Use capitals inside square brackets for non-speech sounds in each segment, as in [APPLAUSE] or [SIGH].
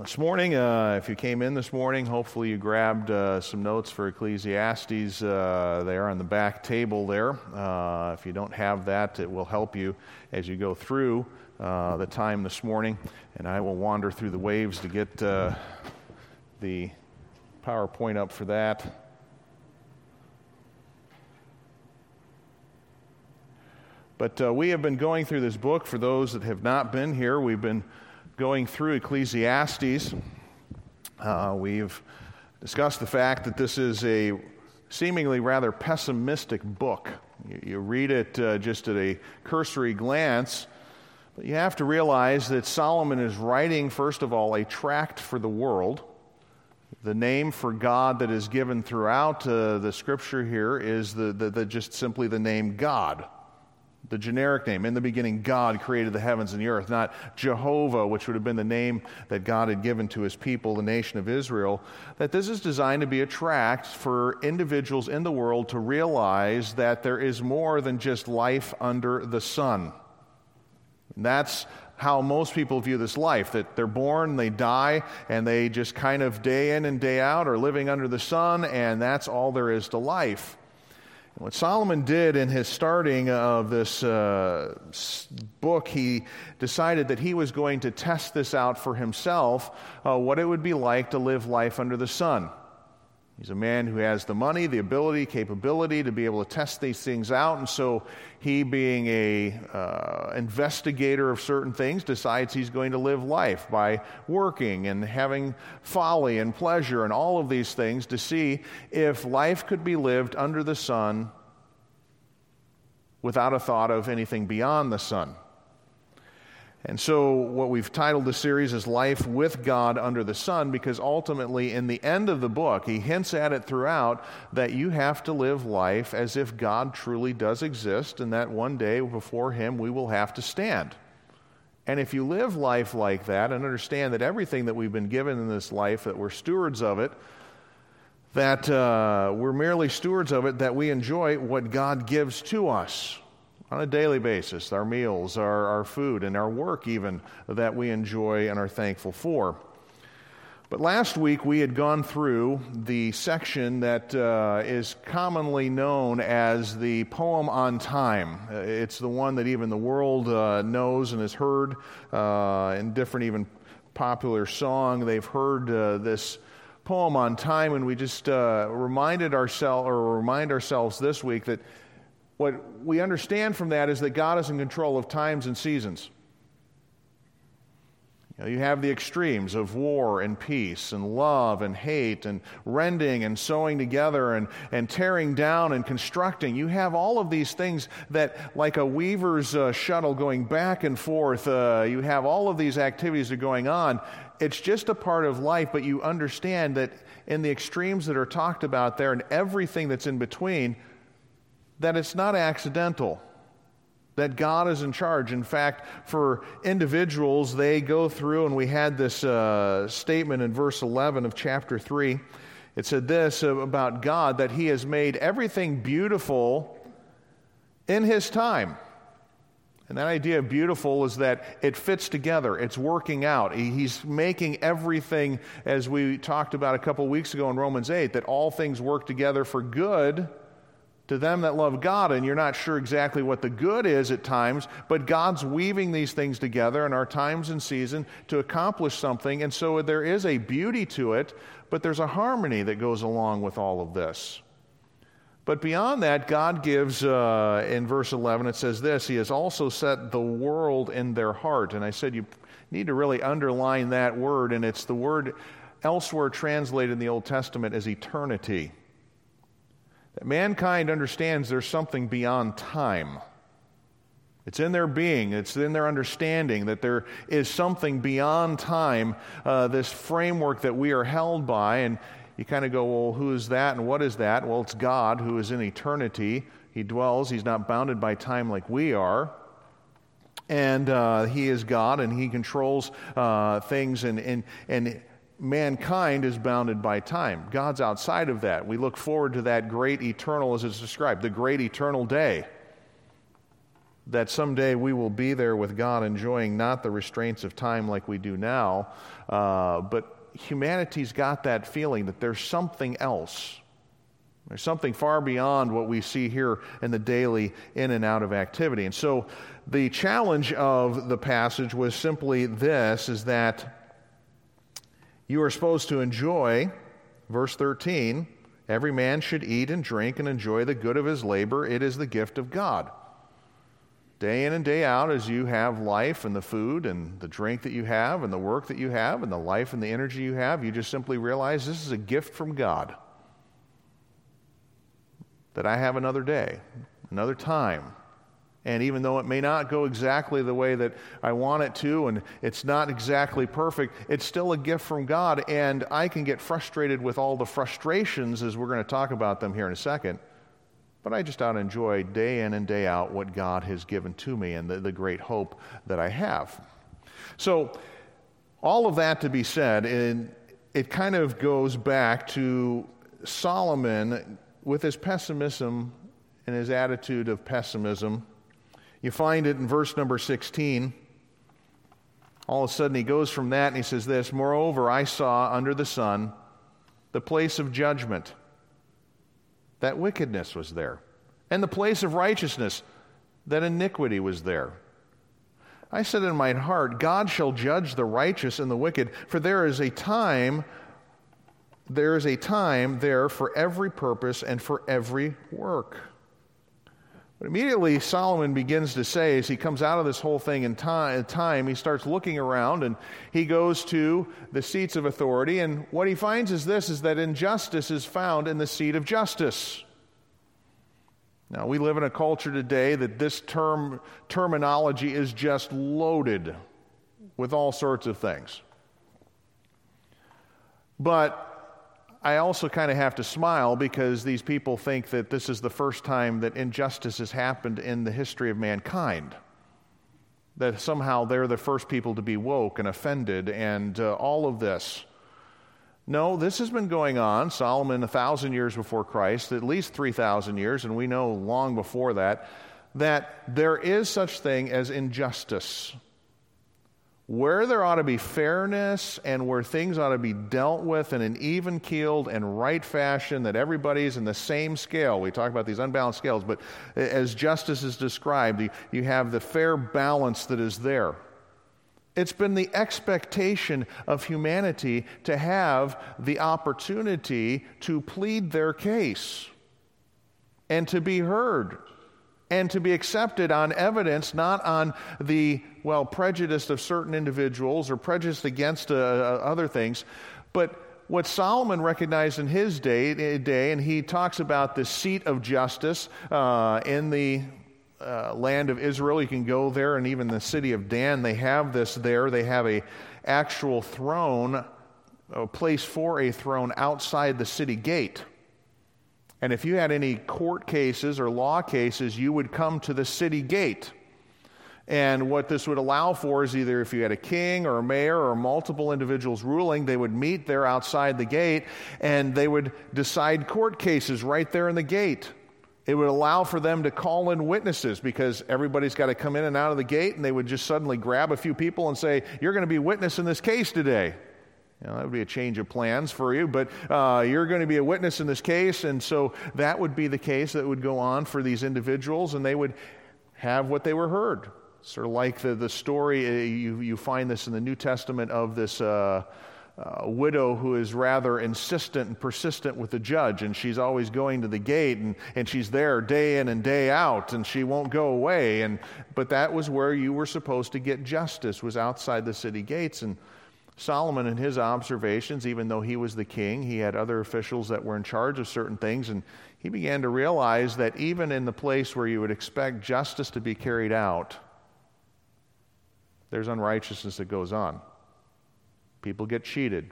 This morning, uh, if you came in this morning, hopefully you grabbed uh, some notes for Ecclesiastes uh, there on the back table there. Uh, if you don't have that, it will help you as you go through uh, the time this morning. And I will wander through the waves to get uh, the PowerPoint up for that. But we have been going through this book for those that have not been here. We've been going through Ecclesiastes, uh, we've discussed the fact that this is a seemingly rather pessimistic book. You, you read it uh, just at a cursory glance, but you have to realize that Solomon is writing, first of all, a tract for the world. The name for God that is given throughout uh, the scripture here is the, the, the, just simply the name God the generic name. In the beginning, God created the heavens and the earth, not Jehovah, which would have been the name that God had given to his people, the nation of Israel. That this is designed to be a tract for individuals in the world to realize that there is more than just life under the sun. And that's how most people view this life that they're born, they die, and they just kind of day in and day out are living under the sun, and that's all there is to life. What Solomon did in his starting of this uh, book, he decided that he was going to test this out for himself, uh, what it would be like to live life under the sun. He's a man who has the money, the ability, capability to be able to test these things out. And so he, being a uh, investigator of certain things, decides he's going to live life by working and having folly and pleasure and all of these things to see if life could be lived under the sun without a thought of anything beyond the sun. And so, what we've titled the series is Life with God Under the Sun, because ultimately, in the end of the book, he hints at it throughout that you have to live life as if God truly does exist, and that one day before him we will have to stand. And if you live life like that and understand that everything that we've been given in this life, that we're stewards of it, that uh, we're merely stewards of it, that we enjoy what God gives to us on a daily basis our meals, our, our food, and our work, even that we enjoy and are thankful for. But last week we had gone through the section that uh, is commonly known as the poem on time. Uh, it's the one that even the world uh, knows and has heard uh, in different, even popular song. They've heard uh, this poem on time, and we just uh, reminded ourselves or remind ourselves this week that what we understand from that is that God is in control of times and seasons. You, know, you, have the extremes of war and peace and love and hate and rending and sewing together and, and tearing down and constructing. You have all of these things that, like a weaver's uh, shuttle going back and forth, uh, you have all of these activities that are going on. It's just a part of life, but you understand that in the extremes that are talked about there and everything that's in between, that it's not accidental, that God is in charge. In fact, for individuals, they go through, and we had this uh, statement in verse 11 of chapter 3. It said this about God that He has made everything beautiful in His time. And that idea of beautiful is that it fits together, it's working out. He's making everything, as we talked about a couple weeks ago in Romans 8, that all things work together for good to them that love God, and you're not sure exactly what the good is at times, but God's weaving these things together in our times and season to accomplish something, and so there is a beauty to it, but there's a harmony that goes along with all of this. But beyond that, God gives, uh, in verse 11, it says this He has also set the world in their heart. And I said you need to really underline that word, and it's the word elsewhere translated in the Old Testament as eternity. That mankind understands there's something beyond time. It's in their being, it's in their understanding that there is something beyond time, uh, this framework that we are held by. And you kind of go, well, who is that and what is that? Well, it's God who is in eternity. He dwells, He's not bounded by time like we are. And uh, He is God and He controls uh, things and, and, and mankind is bounded by time. God's outside of that. We look forward to that great eternal, as it's described, the great eternal day. that someday we will be there with God enjoying not the restraints of time like we do now, uh, but humanity's got that feeling that there's something else. There's something far beyond what we see here in the daily in and out of activity. And so the challenge of the passage was simply this is that you are supposed to enjoy, verse 13, every man should eat and drink and enjoy the good of his labor. It is the gift of God. Day in and day out, as you have life and the food and the drink that you have and the work that you have and the life and the energy you have, you just simply realize this is a gift from God that I have another day, another time. And even though it may not go exactly the way that I want it to, and it's not exactly perfect, it's still a gift from God. And I can get frustrated with all the frustrations as we're going to talk about them here in a second. But I just to enjoy day in and day out what God has given to me and the, the great hope that I have. So, all of that to be said, it, it kind of goes back to Solomon with his pessimism and his attitude of pessimism. You find it in verse number 16. All of a sudden, he goes from that and he says this Moreover, I saw under the sun the place of judgment. That wickedness was there. And the place of righteousness, that iniquity was there. I said in my heart, God shall judge the righteous and the wicked, for there is a time there is a time there for every purpose and for every work. But immediately Solomon begins to say, as he comes out of this whole thing in time, he starts looking around and he goes to the seats of authority. And what he finds is this is that injustice is found in the seat of justice. Now, we live in a culture today that this term terminology is just loaded with all sorts of things. But I also kind of have to smile because these people think that this is the first time that injustice has happened in the history of mankind. That somehow they're the first people to be woke and offended and uh, all of this. No, this has been going on. Solomon, a thousand years before Christ, at least 3,000 years, and we know long before that, that there is such thing as injustice where there ought to be fairness and where things ought to be dealt with in an even keeled and right fashion, that everybody's in the same scale. We talk about these unbalanced scales, but as justice is described, you have the fair balance that is there. It's been the expectation of humanity to have the opportunity to plead their case and to be heard and to be accepted on evidence, not on the, well, prejudice of certain individuals or prejudice against uh, uh, other things. But what Solomon recognized in his day, day, and he talks about the seat of justice uh, in the uh, land of Israel. You can go there, and even the city of Dan, they have this there. They have a actual throne, a place for a throne outside the city gate. And if you had any court cases or law cases, you would come to the city gate. And what this would allow for is either if you had a king or a mayor or multiple individuals ruling, they would meet there outside the gate and they would decide court cases right there in the gate. It would allow for them to call in witnesses because everybody's got to come in and out of the gate, and they would just suddenly grab a few people and say, You're going to be witness in this case today. You know, that would be a change of plans for you, but uh, you're going to be a witness in this case, and so that would be the case that would go on for these individuals, and they would have what they were heard. Sort of like the, the story, uh, you, you find this in the New Testament of this uh, uh, widow who is rather insistent and persistent with the judge, and she's always going to the gate, and, and she's there day in and day out, and she won't go away. And, but that was where you were supposed to get justice, was outside the city gates. And Solomon, in his observations, even though he was the king, he had other officials that were in charge of certain things, and he began to realize that even in the place where you would expect justice to be carried out, there's unrighteousness that goes on. People get cheated.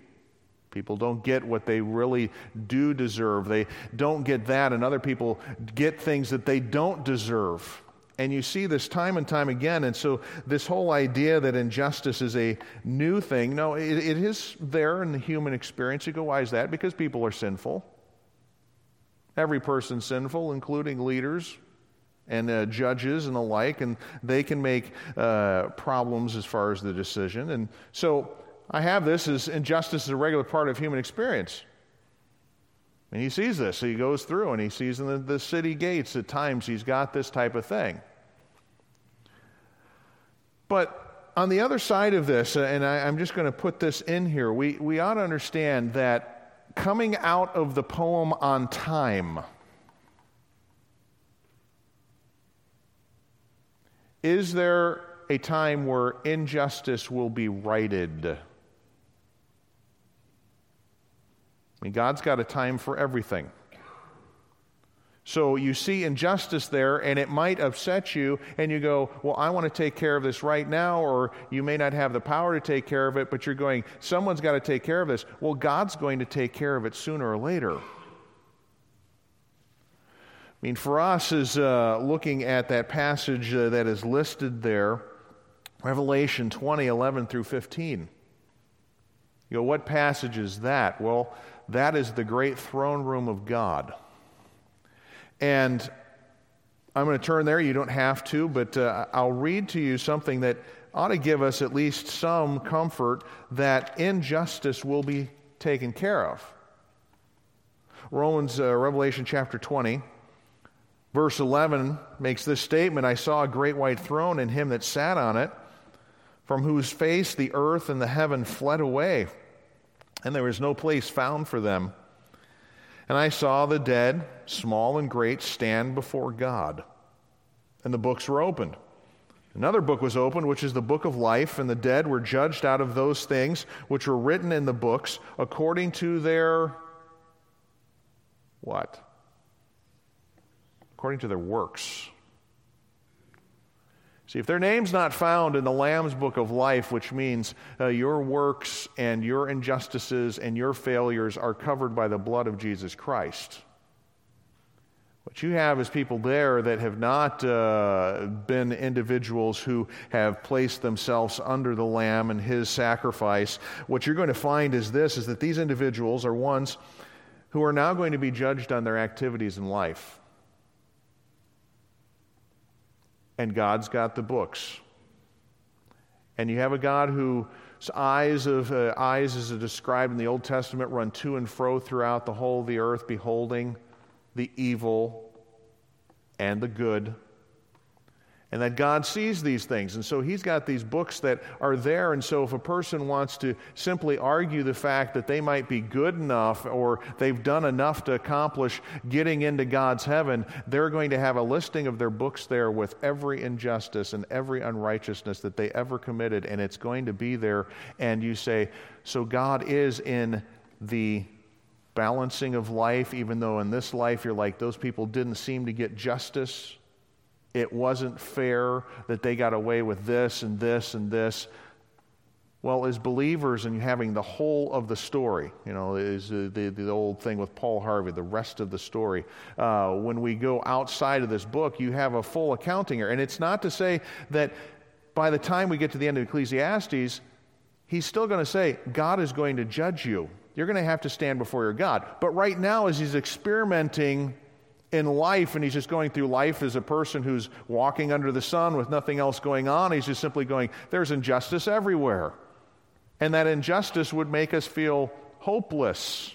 People don't get what they really do deserve. They don't get that, and other people get things that they don't deserve. And you see this time and time again. And so, this whole idea that injustice is a new thing, no, it, it is there in the human experience. You go, why is that? Because people are sinful. Every person's sinful, including leaders, and uh, judges and the like, and they can make uh, problems as far as the decision. And so I have this as injustice is a regular part of human experience. And he sees this. He goes through and he sees in the, the city gates at times he's got this type of thing. But on the other side of this, and I, I'm just going to put this in here, we, we ought to understand that coming out of the poem on time, is there a time where injustice will be righted? I mean, God's got a time for everything. So you see injustice there, and it might upset you, and you go, Well, I want to take care of this right now, or you may not have the power to take care of it, but you're going, Someone's got to take care of this. Well, God's going to take care of it sooner or later. I mean, for us, is uh, looking at that passage uh, that is listed there, Revelation 20, 11 through 15. You go, what passage is that? Well, that is the great throne room of God. And I'm going to turn there. You don't have to, but uh, I'll read to you something that ought to give us at least some comfort that injustice will be taken care of. Romans, uh, Revelation chapter 20, verse 11 makes this statement I saw a great white throne and him that sat on it, from whose face the earth and the heaven fled away, and there was no place found for them. And I saw the dead, small and great, stand before God. And the books were opened. Another book was opened, which is the book of life, and the dead were judged out of those things which were written in the books according to their what? According to their works. See, if their name's not found in the Lamb's book of life, which means uh, your works and your injustices and your failures are covered by the blood of Jesus Christ. What you have is people there that have not uh, been individuals who have placed themselves under the Lamb and his sacrifice. What you're going to find is this is that these individuals are ones who are now going to be judged on their activities in life. And God's got the books. And you have a God whose eyes of uh, eyes, as described in the Old Testament, run to and fro throughout the whole of the earth, beholding the evil and the good and that God sees these things. And so he's got these books that are there. And so if a person wants to simply argue the fact that they might be good enough or they've done enough to accomplish getting into God's heaven, they're going to have a listing of their books there with every injustice and every unrighteousness that they ever committed. And it's going to be there. And you say, so God is in the balancing of life, even though in this life you're like, those people didn't seem to get justice it wasn't fair that they got away with this and this and this. Well, as believers and having the whole of the story, you know, is the, the, the old thing with Paul Harvey, the rest of the story. Uh, when we go outside of this book, you have a full accounting here. And it's not to say that by the time we get to the end of Ecclesiastes, he's still going to say, God is going to judge you. You're going to have to stand before your God. But right now, as he's experimenting in life and he's just going through life as a person who's walking under the sun with nothing else going on. He's just simply going, there's injustice everywhere. And that injustice would make us feel hopeless.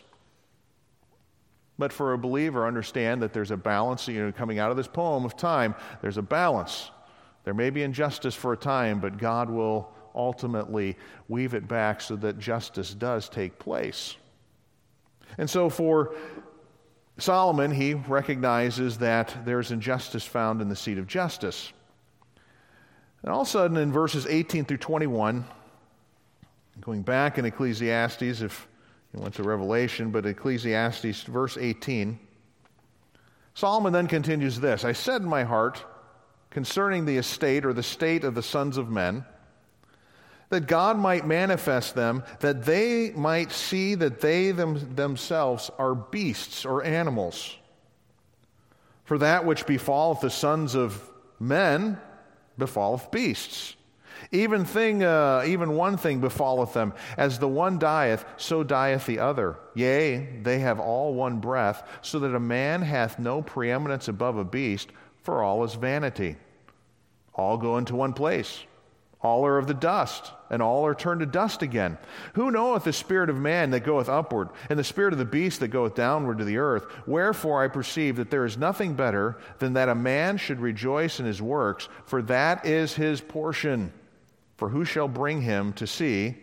But for a believer, understand that there's a balance, you know, coming out of this poem of time, there's a balance. There may be injustice for a time, but God will ultimately weave it back so that justice does take place. And so, for Solomon, he recognizes that there's injustice found in the seat of justice. And all of a sudden, in verses 18 through 21, going back in Ecclesiastes, if you went to Revelation, but Ecclesiastes, verse 18, Solomon then continues this I said in my heart concerning the estate or the state of the sons of men, that God might manifest them, that they might see that they them, themselves are beasts or animals. For that which befalleth the sons of men befalleth beasts. Even thing, uh, even one thing befalleth them. As the one dieth, so dieth the other. Yea, they have all one breath, so that a man hath no preeminence above a beast. for all is vanity. All go into one place. All are of the dust, and all are turned to dust again. Who knoweth the spirit of man that goeth upward, and the spirit of the beast that goeth downward to the earth? Wherefore I perceive that there is nothing better than that a man should rejoice in his works, for that is his portion. For who shall bring him to see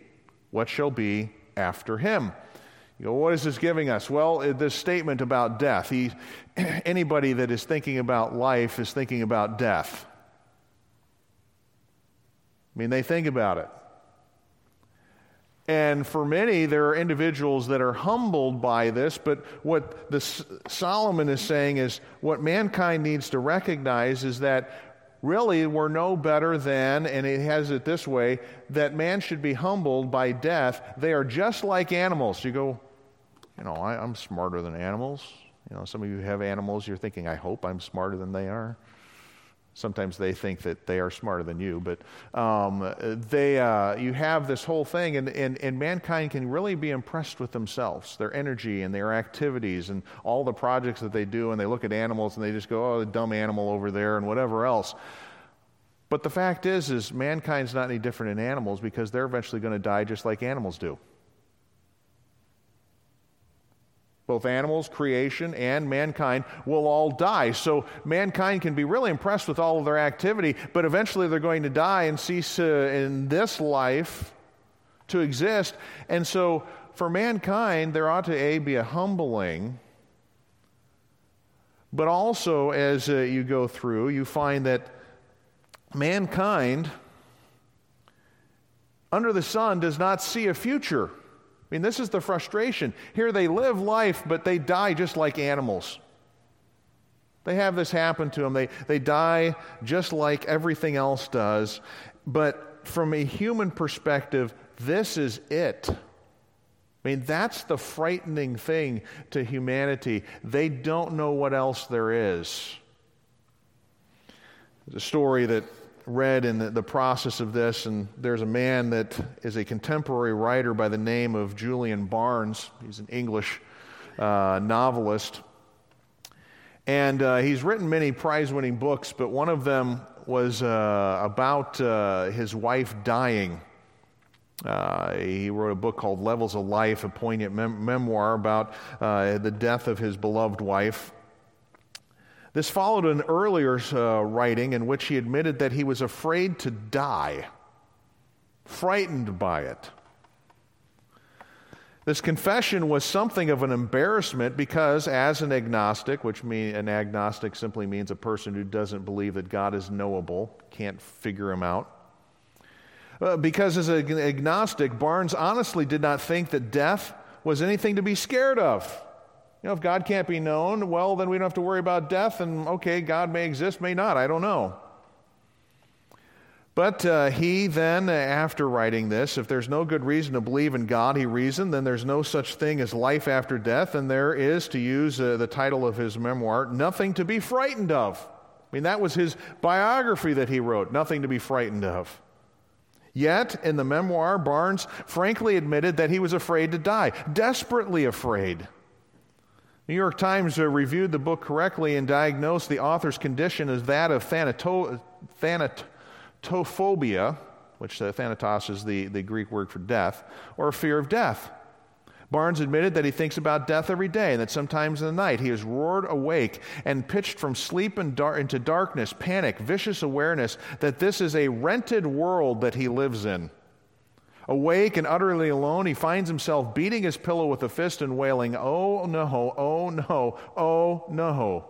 what shall be after him? You go, what is this giving us? Well, uh, this statement about death. He, [CLEARS THROAT] anybody that is thinking about life is thinking about death. I mean, they think about it. And for many, there are individuals that are humbled by this, but what Solomon is saying is what mankind needs to recognize is that really we're no better than, and it has it this way, that man should be humbled by death. They are just like animals. You go, you know, I, I'm smarter than animals. You know, some of you have animals, you're thinking, I hope I'm smarter than they are. Sometimes they think that they are smarter than you, but um, they, uh, you have this whole thing, and, and, and mankind can really be impressed with themselves, their energy and their activities and all the projects that they do, and they look at animals and they just go, oh, the dumb animal over there, and whatever else. But the fact is, is mankind's not any different than animals because they're eventually going to die just like animals do. Both animals, creation, and mankind will all die. So mankind can be really impressed with all of their activity, but eventually they're going to die and cease in this life to exist. And so for mankind, there ought to A, be a humbling, but also as uh, you go through, you find that mankind under the sun does not see a future. Mean, this is the frustration. Here they live life, but they die just like animals. They have this happen to them. They, they die just like everything else does. But from a human perspective, this is it. I mean, that's the frightening thing to humanity. They don't know what else there is. A story that read in the, the, process of this, and there's a man that is a contemporary writer by the name of Julian Barnes. He's an English uh, novelist. And uh, he's written many prize winning books, but one of them was uh, about uh, his wife dying. Uh, he wrote a book called Levels of Life, a poignant mem- memoir about uh, the death of his beloved wife. This followed an earlier uh, writing in which he admitted that he was afraid to die, frightened by it. This confession was something of an embarrassment because, as an agnostic, which mean, an agnostic simply means a person who doesn't believe that God is knowable, can't figure him out. Uh, because, as an agnostic, Barnes honestly did not think that death was anything to be scared of. Know, if God can't be known, well, then we don't have to worry about death, and okay, God may exist, may not, I don't know. But uh, he then, after writing this, if there's no good reason to believe in God, he reasoned, then there's no such thing as life after death, and there is, to use uh, the title of his memoir, nothing to be frightened of. I mean, that was his biography that he wrote, nothing to be frightened of. Yet, in the memoir, Barnes frankly admitted that he was afraid to die, desperately afraid. New York Times uh, reviewed the book correctly and diagnosed the author's condition as that of thanato- thanatophobia, which uh, thanatos is the, the Greek word for death, or fear of death. Barnes admitted that he thinks about death every day and that sometimes in the night he is roared awake and pitched from sleep dar- into darkness, panic, vicious awareness that this is a rented world that he lives in. Awake and utterly alone, he finds himself beating his pillow with a fist and wailing, Oh no, oh no, oh no.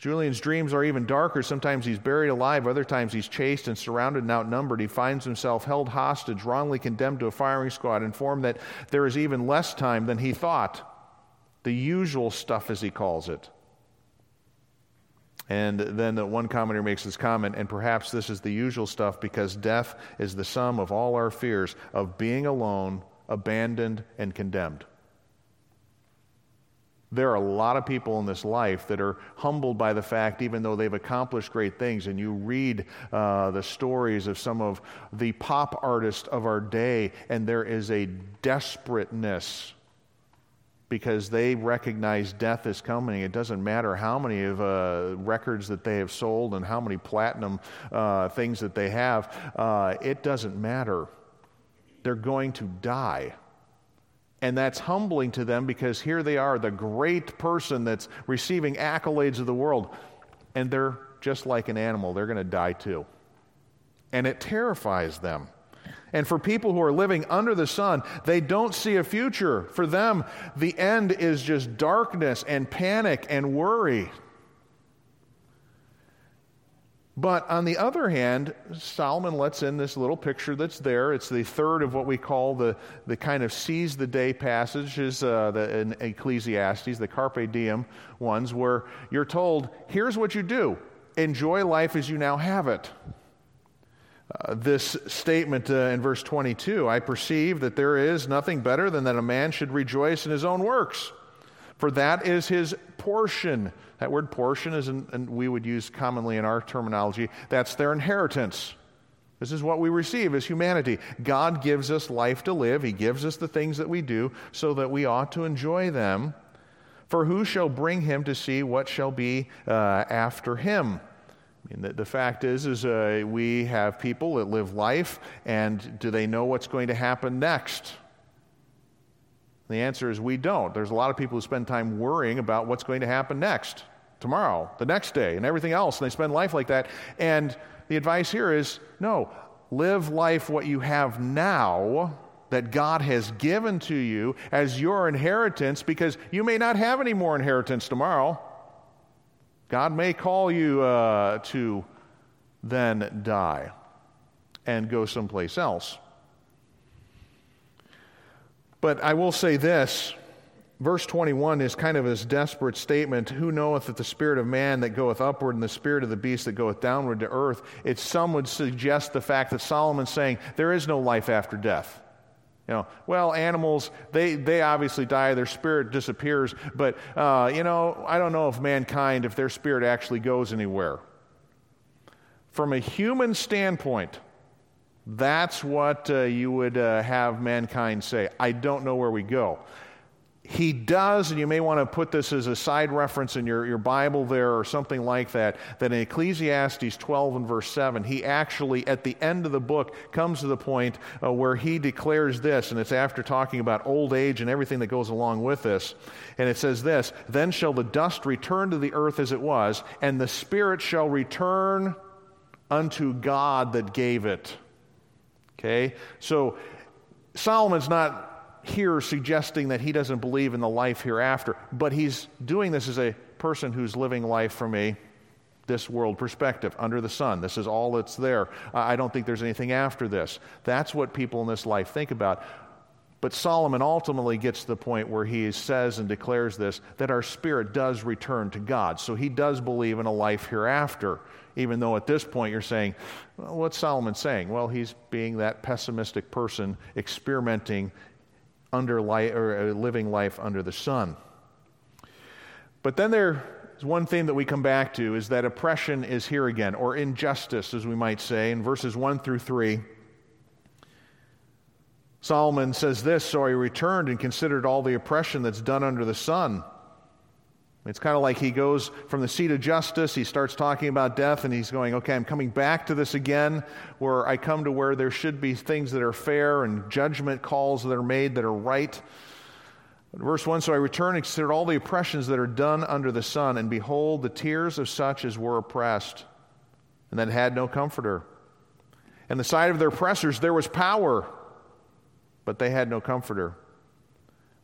Julian's dreams are even darker. Sometimes he's buried alive, other times he's chased and surrounded and outnumbered. He finds himself held hostage, wrongly condemned to a firing squad, informed that there is even less time than he thought. The usual stuff, as he calls it. And then the one commentator makes this comment, and perhaps this is the usual stuff because death is the sum of all our fears of being alone, abandoned, and condemned. There are a lot of people in this life that are humbled by the fact, even though they've accomplished great things. And you read uh, the stories of some of the pop artists of our day, and there is a desperateness because they recognize death is coming. It doesn't matter how many of uh, records that they have sold and how many platinum uh, things that they have. Uh, it doesn't matter. They're going to die. And that's humbling to them because here they are, the great person that's receiving accolades of the world, and they're just like an animal. They're going to die too. And it terrifies them. And for people who are living under the sun, they don't see a future. For them, the end is just darkness and panic and worry. But on the other hand, Solomon lets in this little picture that's there. It's the third of what we call the, the kind of seize the day passages uh, the, in Ecclesiastes, the Carpe Diem ones, where you're told, here's what you do enjoy life as you now have it. Uh, this statement uh, in verse 22 I perceive that there is nothing better than that a man should rejoice in his own works, for that is his portion. That word portion is, and we would use commonly in our terminology, that's their inheritance. This is what we receive as humanity. God gives us life to live, He gives us the things that we do so that we ought to enjoy them. For who shall bring him to see what shall be uh, after him? Mean, the, the fact is, is uh, we have people that live life, and do they know what's going to happen next? The answer is we don't. There's a lot of people who spend time worrying about what's going to happen next, tomorrow, the next day, and everything else, and they spend life like that. And the advice here is no, live life what you have now that God has given to you as your inheritance because you may not have any more inheritance tomorrow. God may call you uh, to then die and go someplace else. But I will say this verse 21 is kind of this desperate statement Who knoweth that the spirit of man that goeth upward and the spirit of the beast that goeth downward to earth? It some would suggest the fact that Solomon's saying there is no life after death. You know, well, animals, they, they obviously die, their spirit disappears, but, uh, you know, I don't know if mankind, if their spirit actually goes anywhere. From a human standpoint, that's what uh, you would uh, have mankind say. I don't know where we go he does, and you may want to put this as a side reference in your, your Bible there or something like that, that in Ecclesiastes 12 and verse 7, he actually, at the end of the book, comes to the point uh, where he declares this, and it's after talking about old age and everything that goes along with this. And it says this Then shall the dust return to the earth as it was, and the spirit shall return unto God that gave it. Okay? So Solomon's not here suggesting that he doesn't believe in the life hereafter, but he's doing this as a person who's living life from a this world perspective under the sun. This is all that's there. I don't think there's anything after this. That's what people in this life think about. But Solomon ultimately gets to the point where he says and declares this that our spirit does return to God. So he does believe in a life hereafter, even though at this point you're saying, well, what's Solomon saying? Well, he's being that pessimistic person experimenting under life, or uh, living life under the sun. But then there's one theme that we come back to is that oppression is here again, or injustice, as we might say, in verses 1 through 3. Solomon says this So I returned and considered all the oppression that's done under the sun. It's kind of like he goes from the seat of justice, he starts talking about death, and he's going, okay, I'm coming back to this again, where I come to where there should be things that are fair and judgment calls that are made that are right. Verse 1 So I return and considered all the oppressions that are done under the sun, and behold, the tears of such as were oppressed, and that had no comforter. And the side of their oppressors there was power, but they had no comforter.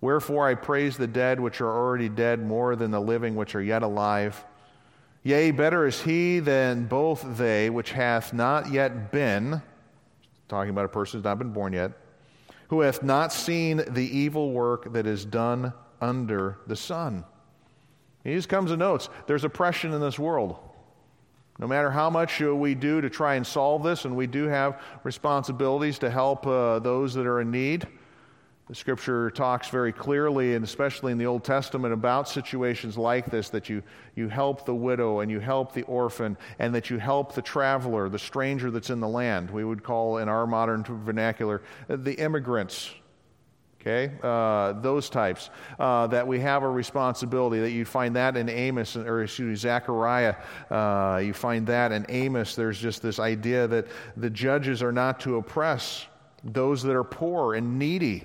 Wherefore I praise the dead which are already dead more than the living which are yet alive. Yea, better is he than both they which hath not yet been, talking about a person who's not been born yet, who hath not seen the evil work that is done under the sun. He just comes and notes there's oppression in this world. No matter how much we do to try and solve this, and we do have responsibilities to help uh, those that are in need, the scripture talks very clearly, and especially in the Old Testament, about situations like this that you, you help the widow and you help the orphan and that you help the traveler, the stranger that's in the land. We would call, in our modern vernacular, the immigrants. Okay, uh, those types uh, that we have a responsibility. That you find that in Amos, or excuse me, Zechariah. Uh, you find that in Amos. There's just this idea that the judges are not to oppress those that are poor and needy.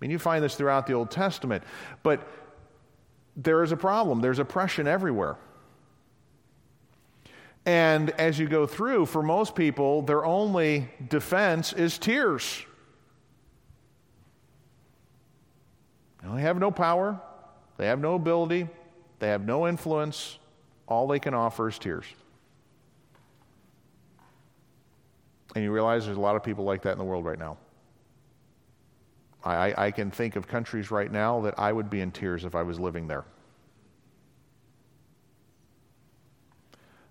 I mean, you find this throughout the Old Testament, but there is a problem. There's oppression everywhere. And as you go through, for most people, their only defense is tears. They have no power, they have no ability, they have no influence. All they can offer is tears. And you realize there's a lot of people like that in the world right now. I, I, can think of countries right now that I would be in tears if I was living there.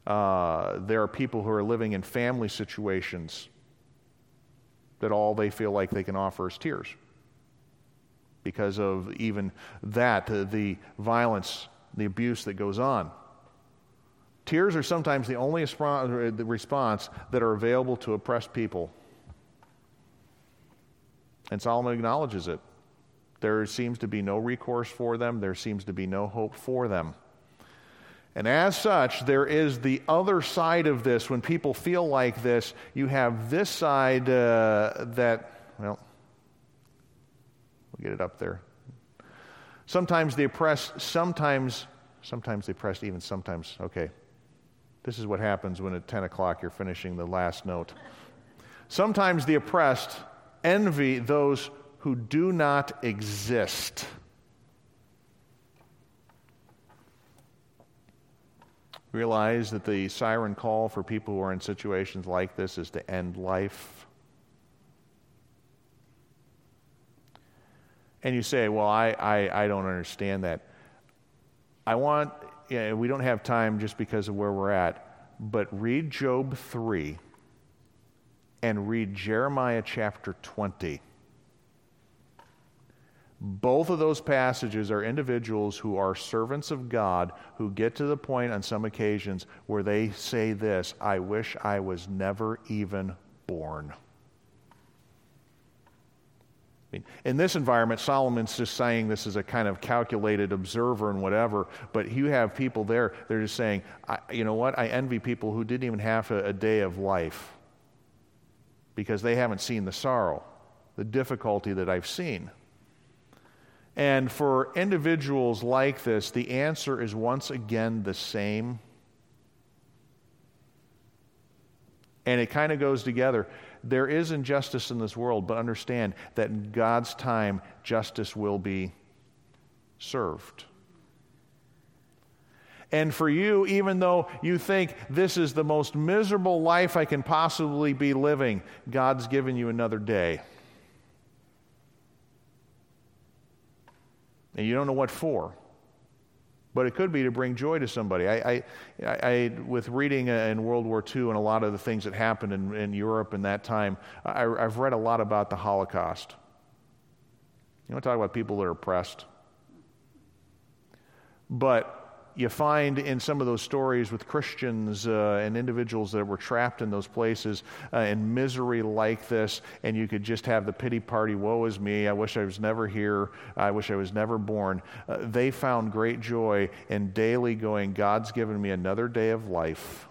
Uh, there are people who are living in family situations that all they feel like they can offer is tears because of even that, the violence, the abuse that goes on. Tears are sometimes the only response that are available to oppressed people. And Solomon acknowledges it. There seems to be no recourse for them, there seems to be no hope for them. And as such, there is the other side of this. When people feel like this, you have this side uh, that, well, we'll get it up there. Sometimes the oppressed, sometimes, sometimes the oppressed, even sometimes, okay. This is what happens when at 10 o'clock you're finishing the last note. Sometimes the oppressed envy those who do not exist. Realize that the siren call for people who are in situations like this is to end life. And you say, Well, I, I, I don't understand that. I want, you know, we don't have time just because of where we're at, but read Job 3 and read Jeremiah chapter 20. Both of those passages are individuals who are servants of God who get to the point on some occasions where they say this I wish I was never even born. In this environment, Solomon's just saying this is a kind of calculated observer and whatever, but you have people there, they're just saying, you know what? I envy people who didn't even have a, a day of life because they haven't seen the sorrow, the difficulty that I've seen. And for individuals like this, the answer is once again the same. And it kind of goes together. There is injustice in this world, but understand that in God's time, justice will be served. And for you, even though you think this is the most miserable life I can possibly be living, God's given you another day. And you don't know what for. But it could be to bring joy to somebody. I, I, I with reading uh, in World War II and a lot of the things that happened in, in Europe in that time, I, I've read a lot about the Holocaust. You want to talk about people that are oppressed? But you find in some of those stories with Christians uh, and individuals that were trapped in those places uh, in misery like this, and you could just have the pity party, woe is me, I wish I was never here, I wish I was never born. Uh, they found great joy in daily going, God's given me another day of life.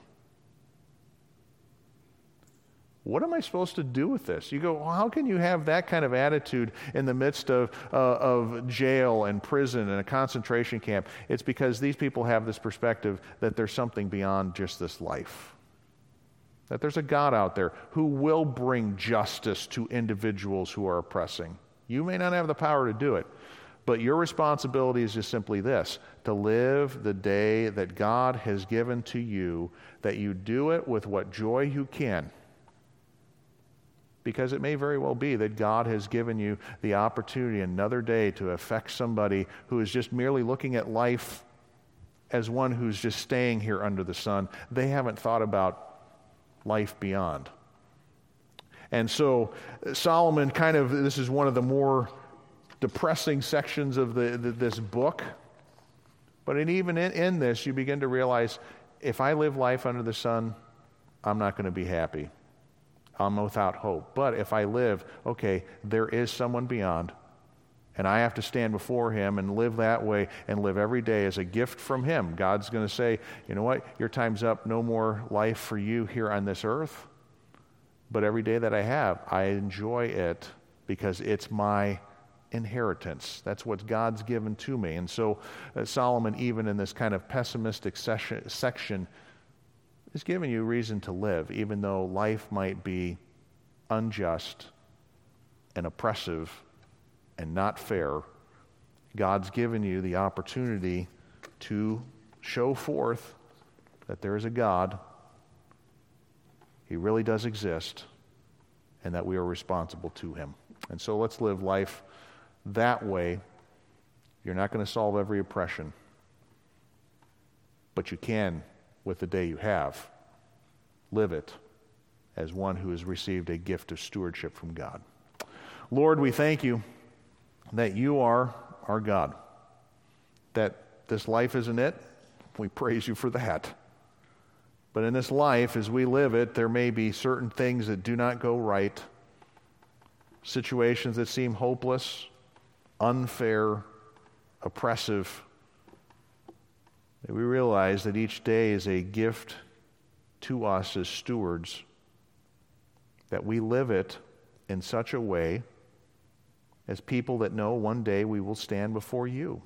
What am I supposed to do with this? You go, well, how can you have that kind of attitude in the midst of, uh, of jail and prison and a concentration camp? It's because these people have this perspective that there's something beyond just this life. That there's a God out there who will bring justice to individuals who are oppressing. You may not have the power to do it, but your responsibility is just simply this to live the day that God has given to you, that you do it with what joy you can because it may very well be that God has given you the opportunity another day to affect somebody who is just merely looking at life as one who's just staying here under the sun. They haven't thought about life beyond. And so, uh, Solomon kind of, this is one of the more depressing sections of the, the this book. But in, even in, in this, you begin to realize if I live life under the sun, I'm not going to be happy. I'm without hope. But if I live, okay, there is someone beyond. And I have to stand before Him and live that way and live every day as a gift from Him. God's going to say, you know what? Your time's up. No more life for you here on this earth. But every day that I have, I enjoy it because it's my inheritance. That's what God's given to me. And so uh, Solomon, even in this kind of pessimistic session, section, is giving you reason to live, even though life might be unjust and oppressive and not fair, God's given you the opportunity to show forth that there is a God, He really does exist, and that we are responsible to Him. And so let's live life that way. You're not going to solve every oppression, but you can with the day you have. Live it as one who has received a gift of stewardship from God. Lord, we thank you that you are our God, that this life isn't it. We praise you for that. But in this life, as we live it, there may be certain things that do not go right, situations that seem hopeless, unfair, oppressive. We realize that each day is a gift to us as stewards, that we live it in such a way as people that know one day we will stand before you.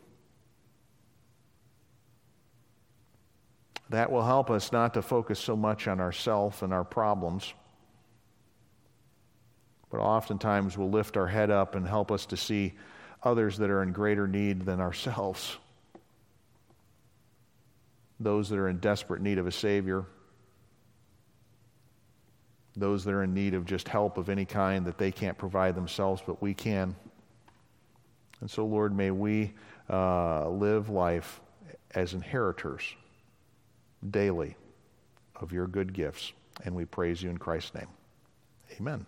That will help us not to focus so much on ourself and our problems, but oftentimes will lift our head up and help us to see others that are in greater need than ourselves, those that are in desperate need of a Savior, those that are in need of just help of any kind that they can't provide themselves, but we can. And so, Lord, may we uh, live life as inheritors daily of your good gifts. And we praise you in Christ's name. Amen.